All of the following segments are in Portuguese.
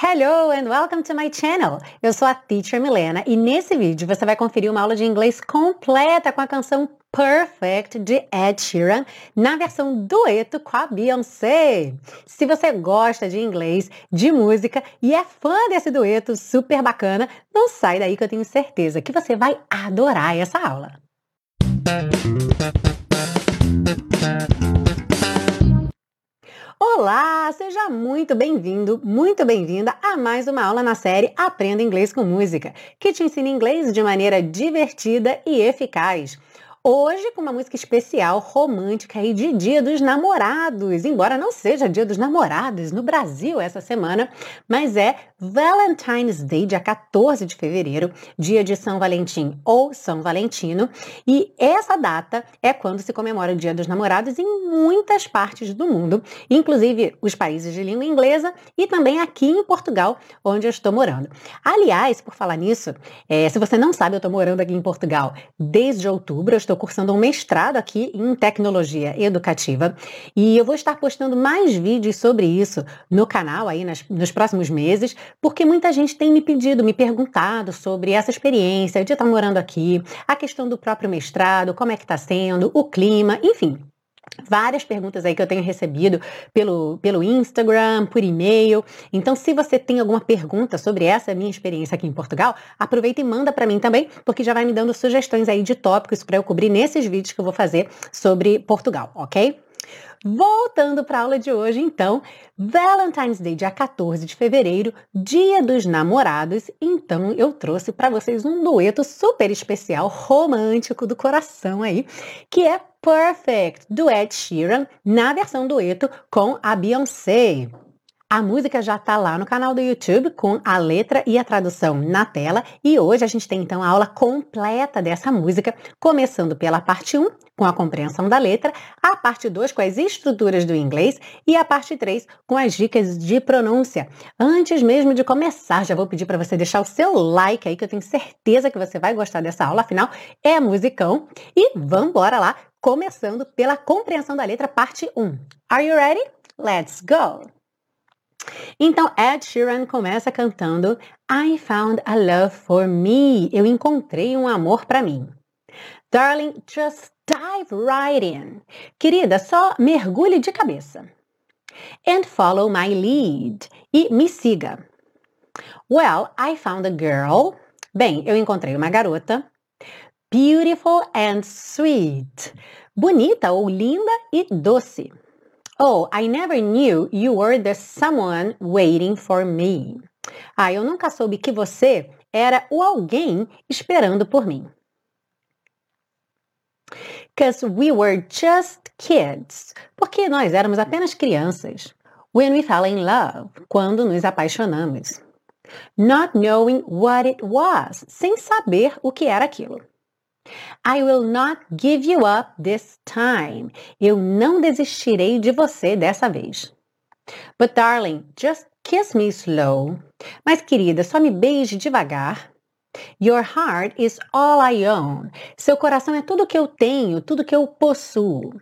Hello and welcome to my channel. Eu sou a Teacher Milena e nesse vídeo você vai conferir uma aula de inglês completa com a canção Perfect de Ed Sheeran na versão dueto com a Beyoncé. Se você gosta de inglês, de música e é fã desse dueto super bacana, não sai daí que eu tenho certeza que você vai adorar essa aula. Olá, seja muito bem-vindo, muito bem-vinda a mais uma aula na série Aprenda Inglês com Música, que te ensina inglês de maneira divertida e eficaz. Hoje com uma música especial, romântica e de Dia dos Namorados, embora não seja Dia dos Namorados no Brasil essa semana, mas é Valentine's Day, dia 14 de fevereiro, dia de São Valentim ou São Valentino, e essa data é quando se comemora o Dia dos Namorados em muitas partes do mundo, inclusive os países de língua inglesa e também aqui em Portugal, onde eu estou morando. Aliás, por falar nisso, é, se você não sabe, eu estou morando aqui em Portugal desde outubro, eu estou cursando um mestrado aqui em tecnologia educativa. E eu vou estar postando mais vídeos sobre isso no canal aí nas, nos próximos meses, porque muita gente tem me pedido, me perguntado sobre essa experiência de estar morando aqui, a questão do próprio mestrado, como é que está sendo, o clima, enfim várias perguntas aí que eu tenho recebido pelo, pelo Instagram, por e-mail. Então, se você tem alguma pergunta sobre essa minha experiência aqui em Portugal, aproveita e manda para mim também, porque já vai me dando sugestões aí de tópicos para eu cobrir nesses vídeos que eu vou fazer sobre Portugal, ok? Voltando para a aula de hoje, então, Valentine's Day, dia 14 de fevereiro, dia dos namorados. Então, eu trouxe para vocês um dueto super especial, romântico do coração aí, que é Perfect, do Ed Sheeran, na versão dueto com a Beyoncé. A música já está lá no canal do YouTube com a letra e a tradução na tela e hoje a gente tem então a aula completa dessa música, começando pela parte 1, com a compreensão da letra, a parte 2 com as estruturas do inglês e a parte 3 com as dicas de pronúncia. Antes mesmo de começar, já vou pedir para você deixar o seu like aí que eu tenho certeza que você vai gostar dessa aula, afinal é musicão. E vamos embora lá, começando pela compreensão da letra, parte 1. Are you ready? Let's go! Então, Ed Sheeran começa cantando I found a love for me. Eu encontrei um amor para mim. Darling, just dive right in. Querida, só mergulhe de cabeça. And follow my lead. E me siga. Well, I found a girl. Bem, eu encontrei uma garota. Beautiful and sweet. Bonita ou linda e doce. Oh, I never knew you were the someone waiting for me. Ah, eu nunca soube que você era o alguém esperando por mim. Because we were just kids. Porque nós éramos apenas crianças. When we fell in love. Quando nos apaixonamos. Not knowing what it was. Sem saber o que era aquilo. I will not give you up this time. Eu não desistirei de você dessa vez. But darling, just kiss me slow. Mas querida, só me beije devagar. Your heart is all I own. Seu coração é tudo que eu tenho, tudo que eu possuo.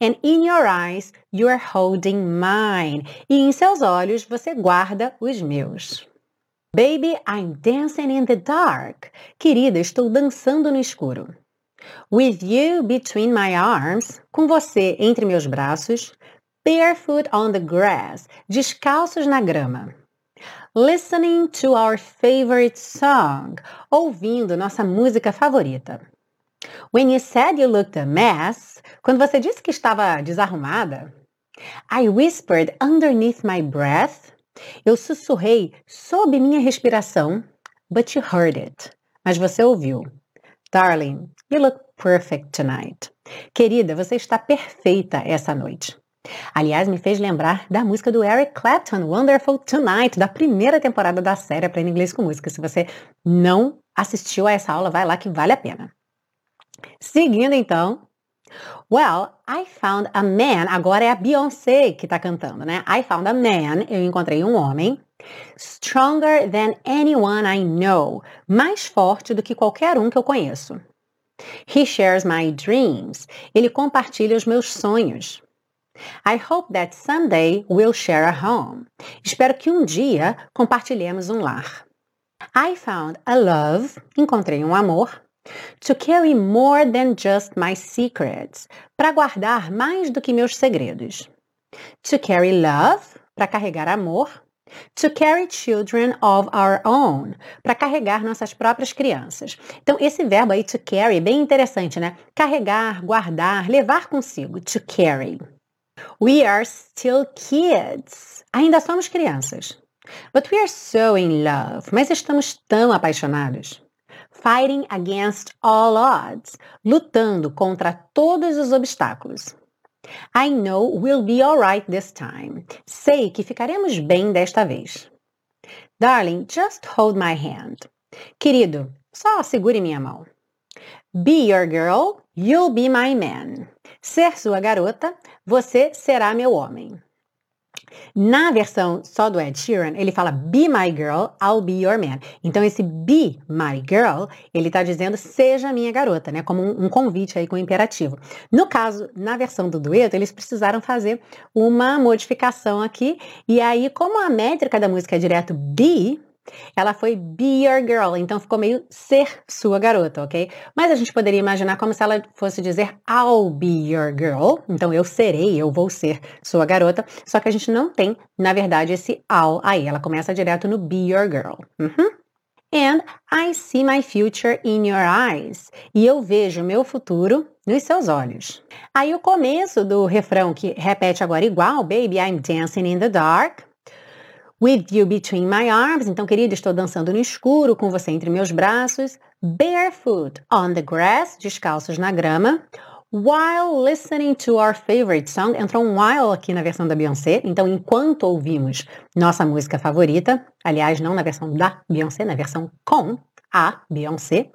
And in your eyes, you are holding mine. E em seus olhos você guarda os meus. Baby, I'm dancing in the dark. Querida, estou dançando no escuro. With you between my arms. Com você entre meus braços. Barefoot on the grass. Descalços na grama. Listening to our favorite song. Ouvindo nossa música favorita. When you said you looked a mess. Quando você disse que estava desarrumada. I whispered underneath my breath. Eu sussurrei sob minha respiração, but you heard it. Mas você ouviu. Darling, you look perfect tonight. Querida, você está perfeita essa noite. Aliás, me fez lembrar da música do Eric Clapton, Wonderful Tonight, da primeira temporada da série Aprenda Inglês com Música. Se você não assistiu a essa aula, vai lá que vale a pena. Seguindo então, Well, I found a man. Agora é a Beyoncé que está cantando, né? I found a man. Eu encontrei um homem. Stronger than anyone I know. Mais forte do que qualquer um que eu conheço. He shares my dreams. Ele compartilha os meus sonhos. I hope that someday we'll share a home. Espero que um dia compartilhemos um lar. I found a love, encontrei um amor, to carry more than just my secrets, para guardar mais do que meus segredos. To carry love, para carregar amor. To carry children of our own, para carregar nossas próprias crianças. Então, esse verbo aí, to carry, é bem interessante, né? Carregar, guardar, levar consigo. To carry. We are still kids. Ainda somos crianças. But we are so in love. Mas estamos tão apaixonados. Fighting against all odds. Lutando contra todos os obstáculos. I know we'll be alright this time. Sei que ficaremos bem desta vez. Darling, just hold my hand. Querido, só segure minha mão. Be your girl, you'll be my man. Ser sua garota, você será meu homem. Na versão só do Ed Sheeran, ele fala Be my girl, I'll be your man. Então esse Be my girl, ele está dizendo seja minha garota, né? Como um, um, convite aí com imperativo. No caso, na versão do dueto, eles precisaram fazer uma modificação aqui. E aí, como a métrica da música é direto be, ela foi be your girl, então ficou meio ser sua garota, ok? Mas a gente poderia imaginar como se ela fosse dizer I'll be your girl, então eu serei, eu vou ser sua garota, só que a gente não tem, na verdade, esse I'll aí, ela começa direto no be your girl. Uhum. And I see my future in your eyes. E eu vejo meu futuro nos seus olhos. Aí o começo do refrão que repete agora igual, baby, I'm dancing in the dark. With you between my arms. Então, querida, estou dançando no escuro com você entre meus braços. Barefoot on the grass. Descalços na grama. While listening to our favorite song. Entrou um while aqui na versão da Beyoncé. Então, enquanto ouvimos nossa música favorita. Aliás, não na versão da Beyoncé, na versão com a Beyoncé.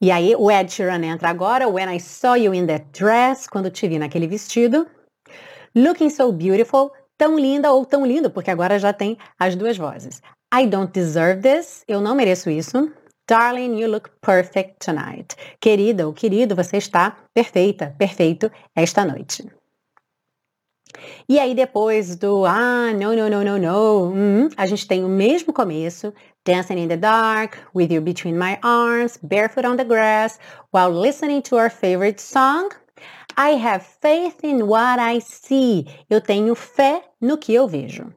E aí, o Ed Sheeran entra agora. When I saw you in that dress. Quando te vi naquele vestido. Looking so beautiful tão linda ou tão lindo, porque agora já tem as duas vozes. I don't deserve this, eu não mereço isso. Darling, you look perfect tonight. Querida ou querido, você está perfeita, perfeito esta noite. E aí depois do ah, no, no, no, no, no, hum, a gente tem o mesmo começo, dancing in the dark, with you between my arms, barefoot on the grass, while listening to our favorite song, I have faith in what I see. Eu tenho fé no que eu vejo.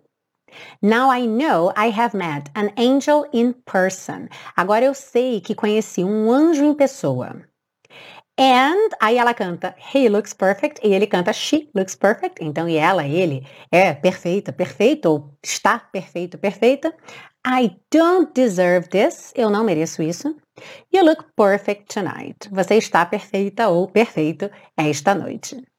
Now I know I have met an angel in person. Agora eu sei que conheci um anjo em pessoa. And aí ela canta He looks perfect e ele canta She looks perfect. Então e ela, ele é perfeita, perfeito ou está perfeito, perfeita. I don't deserve this. Eu não mereço isso. You look perfect tonight. Você está perfeita ou perfeito esta noite.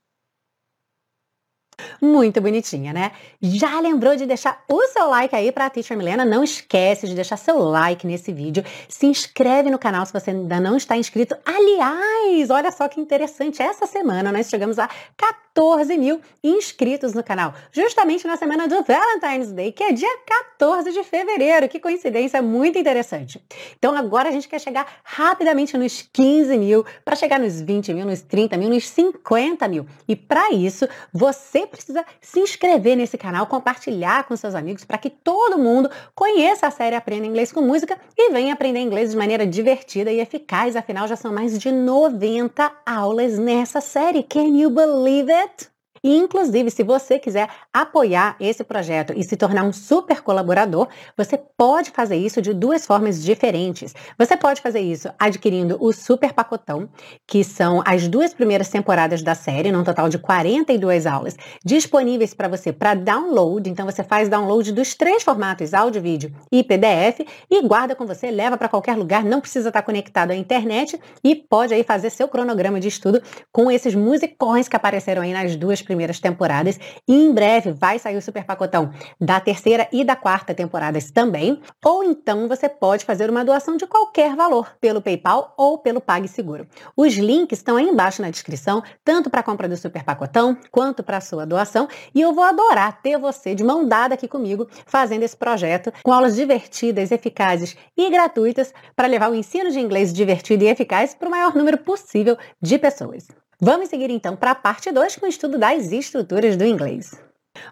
Muito bonitinha, né? Já lembrou de deixar o seu like aí para a Teacher Milena? Não esquece de deixar seu like nesse vídeo. Se inscreve no canal se você ainda não está inscrito. Aliás, olha só que interessante. Essa semana nós chegamos a 14 mil inscritos no canal. Justamente na semana do Valentine's Day, que é dia 14 de fevereiro. Que coincidência muito interessante. Então agora a gente quer chegar rapidamente nos 15 mil, para chegar nos 20 mil, nos 30 mil, nos 50 mil. E para isso, você precisa se inscrever nesse canal, compartilhar com seus amigos para que todo mundo conheça a série Aprenda Inglês com Música e venha aprender inglês de maneira divertida e eficaz. Afinal, já são mais de 90 aulas nessa série. Can you believe it? E, inclusive, se você quiser apoiar esse projeto e se tornar um super colaborador, você pode fazer isso de duas formas diferentes. Você pode fazer isso adquirindo o super pacotão, que são as duas primeiras temporadas da série, num total de 42 aulas, disponíveis para você para download. Então, você faz download dos três formatos, áudio, vídeo e PDF, e guarda com você, leva para qualquer lugar, não precisa estar conectado à internet e pode aí fazer seu cronograma de estudo com esses musicões que apareceram aí nas duas primeiras primeiras temporadas. E em breve vai sair o super pacotão da terceira e da quarta temporadas também. Ou então você pode fazer uma doação de qualquer valor pelo PayPal ou pelo PagSeguro. Os links estão aí embaixo na descrição, tanto para a compra do super pacotão quanto para a sua doação. E eu vou adorar ter você de mão dada aqui comigo fazendo esse projeto com aulas divertidas, eficazes e gratuitas para levar o ensino de inglês divertido e eficaz para o maior número possível de pessoas. Vamos seguir então para a parte 2 com o estudo das estruturas do inglês.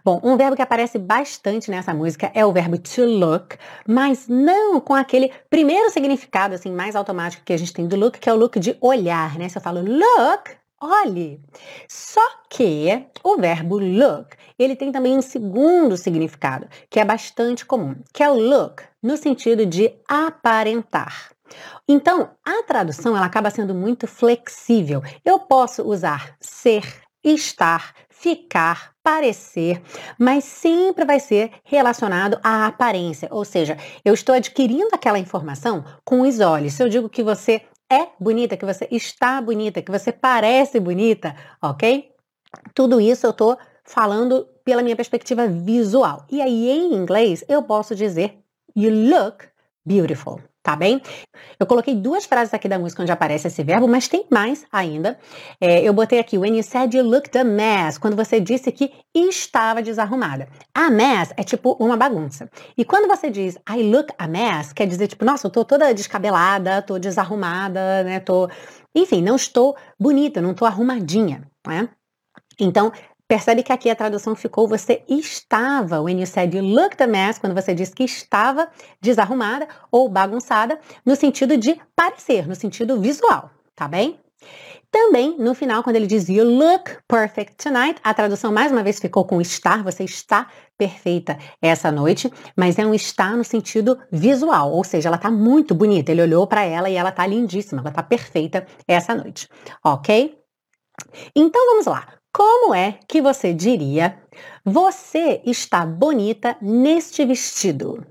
Bom, um verbo que aparece bastante nessa música é o verbo to look, mas não com aquele primeiro significado assim mais automático que a gente tem do look, que é o look de olhar, né? Se eu falo look, olhe. Só que o verbo look, ele tem também um segundo significado, que é bastante comum, que é o look no sentido de aparentar. Então, a tradução ela acaba sendo muito flexível. Eu posso usar ser, estar, ficar, parecer, mas sempre vai ser relacionado à aparência, ou seja, eu estou adquirindo aquela informação com os olhos. Se eu digo que você é bonita, que você está bonita, que você parece bonita, ok? Tudo isso eu estou falando pela minha perspectiva visual. E aí, em inglês, eu posso dizer You look beautiful tá bem? Eu coloquei duas frases aqui da música onde aparece esse verbo, mas tem mais ainda. É, eu botei aqui, when you said you looked a mess, quando você disse que estava desarrumada. A mess é tipo uma bagunça. E quando você diz I look a mess, quer dizer tipo, nossa, eu tô toda descabelada, tô desarrumada, né, tô... Enfim, não estou bonita, não estou arrumadinha, né? Então, Percebe que aqui a tradução ficou você estava, when you said you looked a mess, quando você disse que estava desarrumada ou bagunçada, no sentido de parecer, no sentido visual, tá bem? Também, no final, quando ele diz You look perfect tonight, a tradução mais uma vez ficou com estar, você está perfeita essa noite, mas é um estar no sentido visual, ou seja, ela está muito bonita. Ele olhou para ela e ela está lindíssima, ela está perfeita essa noite, ok? Então vamos lá. Como é que você diria? Você está bonita neste vestido.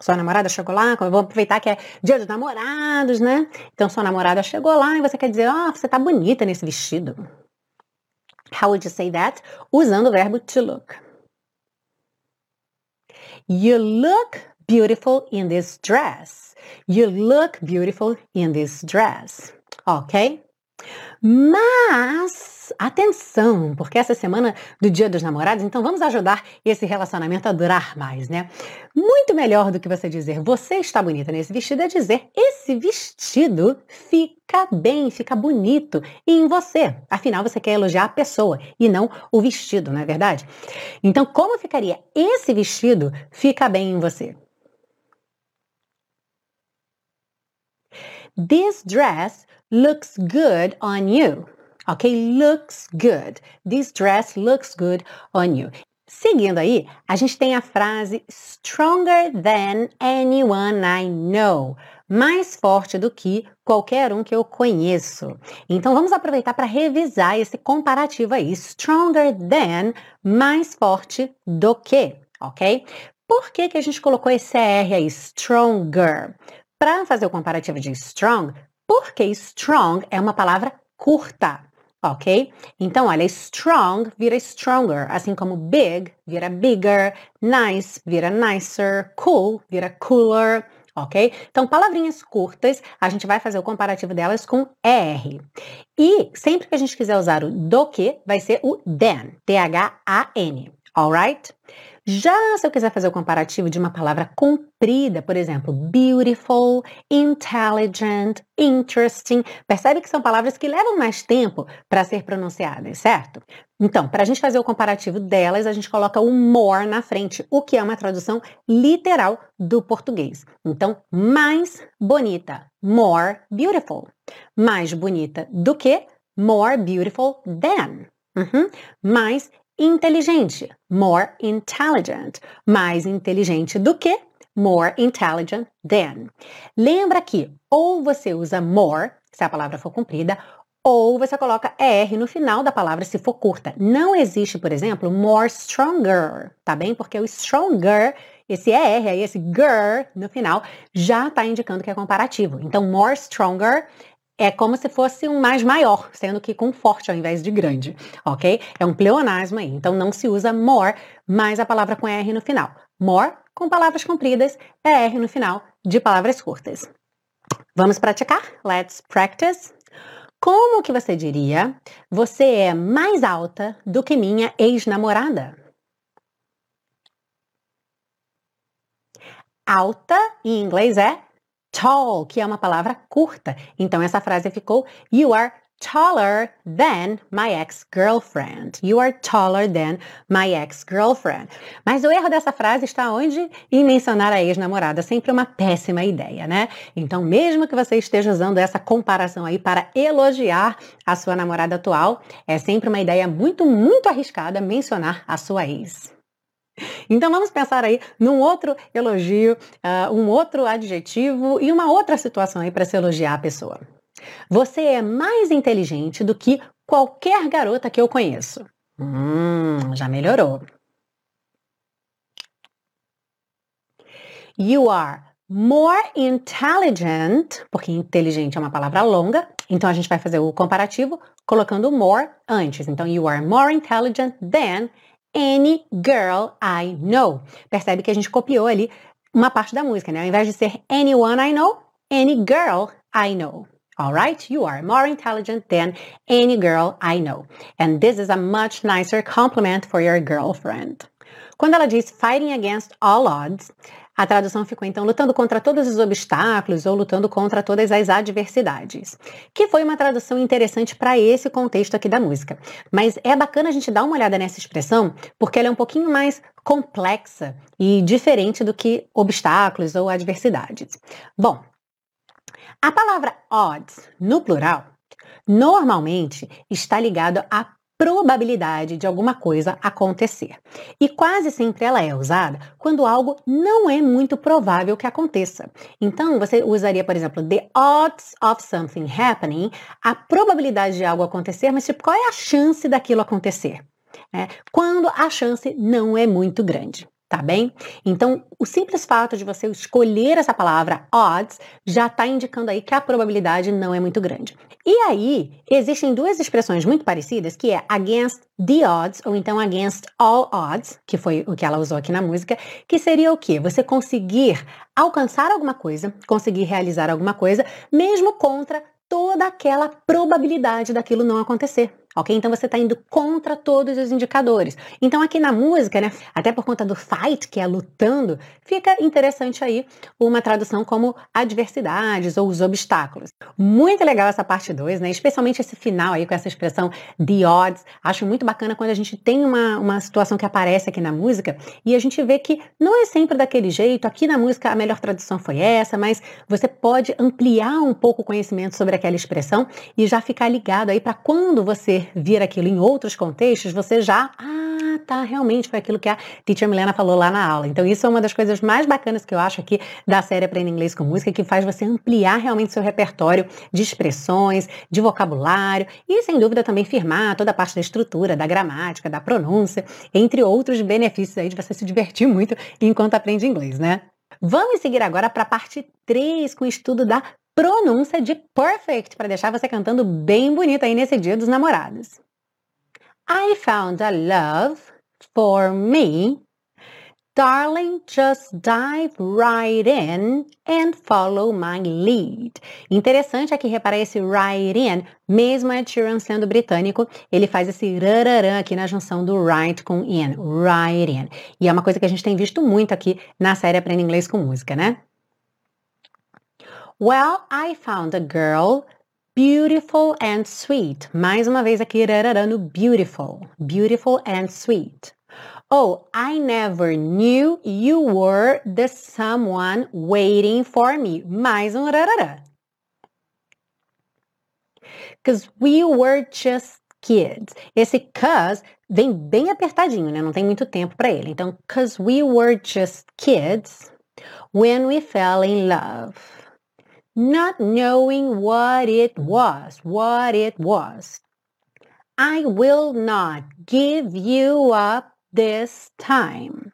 Sua namorada chegou lá, vamos aproveitar que é dia dos namorados, né? Então sua namorada chegou lá e você quer dizer, ó, oh, você está bonita nesse vestido. How would you say that? Usando o verbo to look. You look beautiful in this dress. You look beautiful in this dress. Ok? Mas, atenção, porque essa semana do Dia dos Namorados, então vamos ajudar esse relacionamento a durar mais, né? Muito melhor do que você dizer você está bonita nesse vestido é dizer esse vestido fica bem, fica bonito em você. Afinal, você quer elogiar a pessoa e não o vestido, não é verdade? Então, como ficaria esse vestido fica bem em você? This dress looks good on you. Ok? Looks good. This dress looks good on you. Seguindo aí, a gente tem a frase stronger than anyone I know. Mais forte do que qualquer um que eu conheço. Então vamos aproveitar para revisar esse comparativo aí. Stronger than, mais forte do que, ok? Por que, que a gente colocou esse R aí, stronger? Para fazer o comparativo de strong, porque strong é uma palavra curta, ok? Então, olha, strong vira stronger, assim como big vira bigger, nice vira nicer, cool vira cooler, ok? Então, palavrinhas curtas, a gente vai fazer o comparativo delas com ER. E sempre que a gente quiser usar o do que, vai ser o then, T-H-A-N, alright? Já se eu quiser fazer o comparativo de uma palavra comprida, por exemplo, beautiful, intelligent, interesting, percebe que são palavras que levam mais tempo para ser pronunciadas, certo? Então, para a gente fazer o comparativo delas, a gente coloca o more na frente, o que é uma tradução literal do português. Então, mais bonita, more beautiful. Mais bonita do que, more beautiful than. Uhum. Mais inteligente, more intelligent, mais inteligente do que, more intelligent than. Lembra que ou você usa more, se a palavra for comprida, ou você coloca er no final da palavra se for curta. Não existe, por exemplo, more stronger, tá bem? Porque o stronger, esse er aí, esse ger no final, já está indicando que é comparativo. Então, more stronger é como se fosse um mais maior, sendo que com forte ao invés de grande, ok? É um pleonasmo aí, então não se usa more, mais a palavra com R no final. More com palavras compridas, é R no final de palavras curtas. Vamos praticar? Let's practice. Como que você diria? Você é mais alta do que minha ex-namorada. Alta em inglês é tall, que é uma palavra curta. Então essa frase ficou You are taller than my ex-girlfriend. You are taller than my ex-girlfriend. Mas o erro dessa frase está onde? Em mencionar a ex-namorada. Sempre uma péssima ideia, né? Então, mesmo que você esteja usando essa comparação aí para elogiar a sua namorada atual, é sempre uma ideia muito, muito arriscada mencionar a sua ex. Então vamos pensar aí num outro elogio, uh, um outro adjetivo e uma outra situação aí para se elogiar a pessoa. Você é mais inteligente do que qualquer garota que eu conheço. Hum, já melhorou. You are more intelligent, porque inteligente é uma palavra longa, então a gente vai fazer o comparativo colocando more antes. Então, you are more intelligent than any girl I know. Percebe que a gente copiou ali uma parte da música, né? Ao invés de ser anyone I know, any girl I know. All right, you are more intelligent than any girl I know. And this is a much nicer compliment for your girlfriend. Quando ela diz fighting against all odds, a tradução ficou então lutando contra todos os obstáculos ou lutando contra todas as adversidades, que foi uma tradução interessante para esse contexto aqui da música. Mas é bacana a gente dar uma olhada nessa expressão porque ela é um pouquinho mais complexa e diferente do que obstáculos ou adversidades. Bom, a palavra odds, no plural, normalmente está ligado à probabilidade de alguma coisa acontecer. E quase sempre ela é usada quando algo não é muito provável que aconteça. Então, você usaria, por exemplo, the odds of something happening, a probabilidade de algo acontecer, mas tipo, qual é a chance daquilo acontecer? É, quando a chance não é muito grande tá bem? Então, o simples fato de você escolher essa palavra odds já está indicando aí que a probabilidade não é muito grande. E aí, existem duas expressões muito parecidas, que é against the odds, ou então against all odds, que foi o que ela usou aqui na música, que seria o quê? Você conseguir alcançar alguma coisa, conseguir realizar alguma coisa, mesmo contra toda aquela probabilidade daquilo não acontecer ok? Então você está indo contra todos os indicadores. Então aqui na música, né, até por conta do fight, que é lutando, fica interessante aí uma tradução como adversidades ou os obstáculos. Muito legal essa parte 2, né? Especialmente esse final aí com essa expressão the odds. Acho muito bacana quando a gente tem uma, uma situação que aparece aqui na música e a gente vê que não é sempre daquele jeito. Aqui na música a melhor tradução foi essa, mas você pode ampliar um pouco o conhecimento sobre aquela expressão e já ficar ligado aí para quando você vir aquilo em outros contextos, você já, ah, tá, realmente foi aquilo que a teacher Milena falou lá na aula. Então isso é uma das coisas mais bacanas que eu acho aqui da série Aprenda Inglês com Música, que faz você ampliar realmente seu repertório de expressões, de vocabulário e, sem dúvida, também firmar toda a parte da estrutura, da gramática, da pronúncia, entre outros benefícios aí de você se divertir muito enquanto aprende inglês, né? Vamos seguir agora para a parte 3 com o estudo da pronúncia de perfect para deixar você cantando bem bonito aí nesse dia dos namorados. I found a love for me. Darling, just dive right in and follow my lead. Interessante aqui reparar esse right in, mesmo Ed Sheeran sendo britânico, ele faz esse rararã aqui na junção do right com in, right in. E é uma coisa que a gente tem visto muito aqui na série Aprenda Inglês com Música, né? Well, I found a girl beautiful and sweet. Mais uma vez aqui, no beautiful. Beautiful and sweet. Oh, I never knew you were the someone waiting for me. Mais um rarará. Because we were just kids. Esse cause vem bem apertadinho, né? Não tem muito tempo para ele. Então, cause we were just kids when we fell in love not knowing what it was, what it was. I will not give you up this time.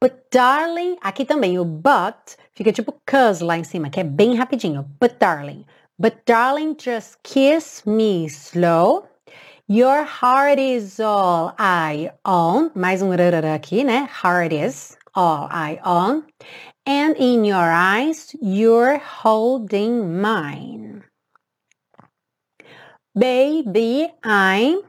But darling, aqui também o but fica tipo cause lá em cima, que é bem rapidinho. But darling, but darling, just kiss me slow. Your heart is all I own. Mais um rarara aqui, né? Heart is all I own. And in your eyes, you're holding mine. Baby, I'm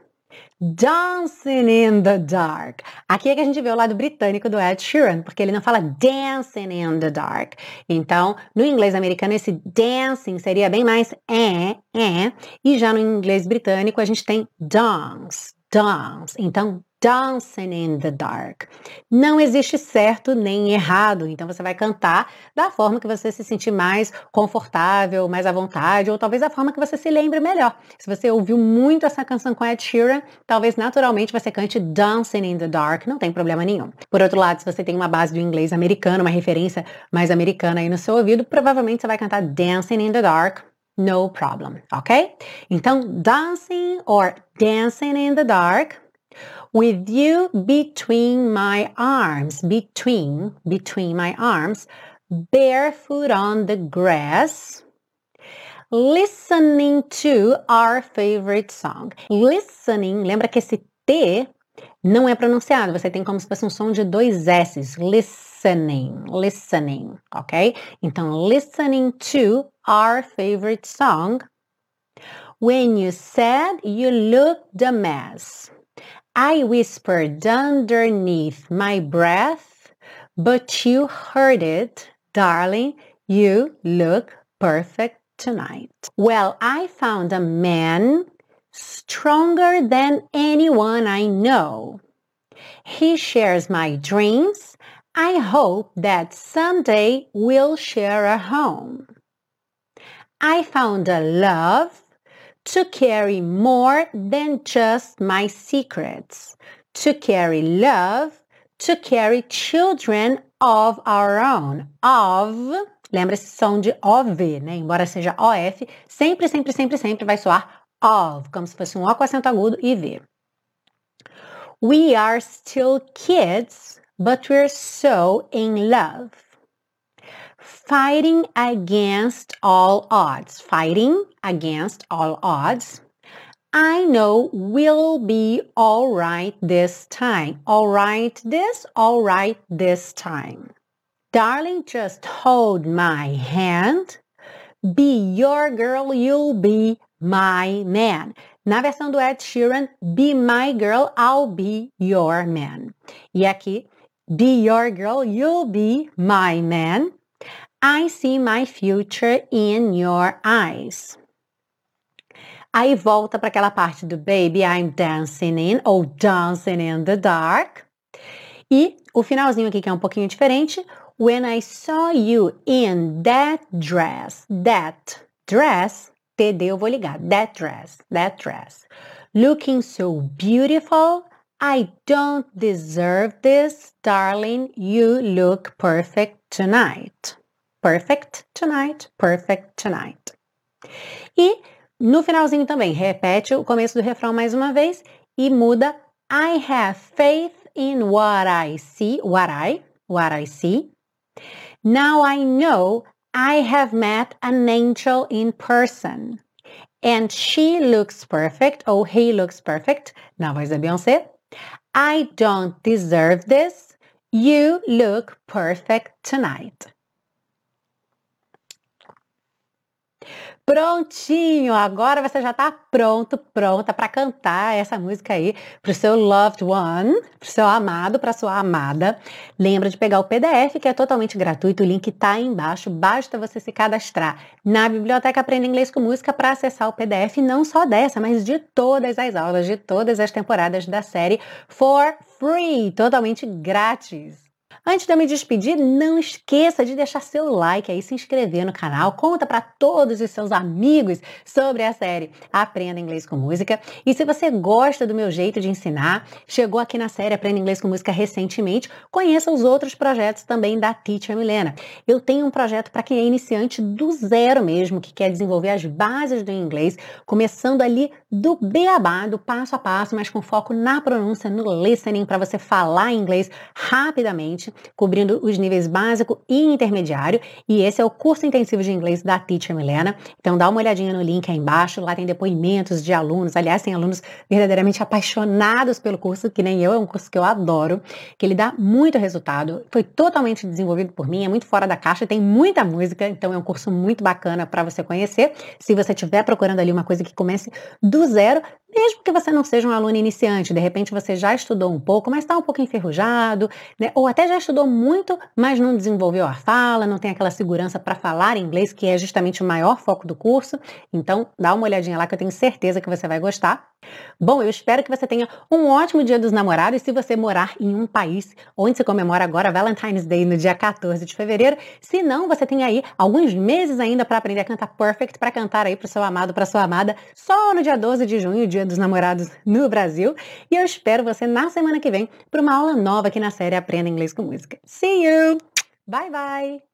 Dancing in the Dark. Aqui é que a gente vê o lado britânico do Ed Sheeran, porque ele não fala dancing in the dark. Então, no inglês americano, esse dancing seria bem mais é, é. E já no inglês britânico, a gente tem dance, dance. Então, Dancing in the Dark. Não existe certo nem errado, então você vai cantar da forma que você se sentir mais confortável, mais à vontade, ou talvez a forma que você se lembre melhor. Se você ouviu muito essa canção com Ed Sheeran, talvez naturalmente você cante Dancing in the Dark, não tem problema nenhum. Por outro lado, se você tem uma base do inglês americano, uma referência mais americana aí no seu ouvido, provavelmente você vai cantar Dancing in the Dark, no problem, ok? Então, dancing or dancing in the dark with you between my arms, between, between my arms, barefoot on the grass, listening to our favorite song. Listening, lembra que esse T não é pronunciado, você tem como se fosse um som de dois S's. Listening, listening, ok? Então, listening to our favorite song. When you said you looked a mess. I whispered underneath my breath, but you heard it, darling. You look perfect tonight. Well, I found a man stronger than anyone I know. He shares my dreams. I hope that someday we'll share a home. I found a love to carry more than just my secrets, to carry love, to carry children of our own. Of, lembra esse som de OV, né? Embora seja OF, sempre, sempre, sempre, sempre vai soar of, como se fosse um O com acento agudo e V. We are still kids, but we're so in love. Fighting against all odds. Fighting against all odds. I know we'll be all right this time. All right this, all right this time. Darling, just hold my hand. Be your girl, you'll be my man. Na versão do Ed Sheeran, be my girl, I'll be your man. E aqui, be your girl, you'll be my man. I see my future in your eyes. Aí volta para aquela parte do Baby I'm Dancing In ou Dancing in the Dark. E o finalzinho aqui que é um pouquinho diferente. When I saw you in that dress, that dress, TD eu vou ligar, that dress, that dress. Looking so beautiful, I don't deserve this, darling, you look perfect tonight. Perfect tonight, perfect tonight. E no finalzinho também, repete o começo do refrão mais uma vez e muda I have faith in what I see, what I, what I see. Now I know I have met an angel in person. And she looks perfect, or he looks perfect, na voz da Beyoncé. I don't deserve this. You look perfect tonight. Prontinho! Agora você já está pronto, pronta para cantar essa música aí para o seu loved one, para o seu amado, para sua amada. Lembra de pegar o PDF, que é totalmente gratuito, o link está aí embaixo, basta você se cadastrar na Biblioteca Aprenda Inglês com Música para acessar o PDF, não só dessa, mas de todas as aulas, de todas as temporadas da série, for free, totalmente grátis. Antes de eu me despedir, não esqueça de deixar seu like aí, se inscrever no canal, conta para todos os seus amigos sobre a série Aprenda Inglês com Música. E se você gosta do meu jeito de ensinar, chegou aqui na série Aprenda Inglês com Música recentemente, conheça os outros projetos também da Teacher Milena. Eu tenho um projeto para quem é iniciante do zero mesmo, que quer desenvolver as bases do inglês, começando ali do beabá, do passo a passo, mas com foco na pronúncia, no listening, para você falar inglês rapidamente cobrindo os níveis básico e intermediário. E esse é o curso intensivo de inglês da Teacher Milena. Então dá uma olhadinha no link aí embaixo, lá tem depoimentos de alunos. Aliás, tem alunos verdadeiramente apaixonados pelo curso, que nem eu, é um curso que eu adoro, que ele dá muito resultado. Foi totalmente desenvolvido por mim, é muito fora da caixa, tem muita música, então é um curso muito bacana para você conhecer. Se você estiver procurando ali uma coisa que comece do do zero, mesmo que você não seja um aluno iniciante, de repente você já estudou um pouco, mas está um pouco enferrujado, né? ou até já estudou muito, mas não desenvolveu a fala, não tem aquela segurança para falar inglês, que é justamente o maior foco do curso. Então, dá uma olhadinha lá que eu tenho certeza que você vai gostar. Bom, eu espero que você tenha um ótimo Dia dos Namorados. Se você morar em um país onde se comemora agora Valentine's Day no dia 14 de fevereiro, se não, você tem aí alguns meses ainda para aprender a cantar Perfect, para cantar aí para o seu amado, para sua amada, só no dia 12 de junho, Dia dos Namorados no Brasil. E eu espero você na semana que vem para uma aula nova aqui na série Aprenda Inglês com Música. See you! Bye bye!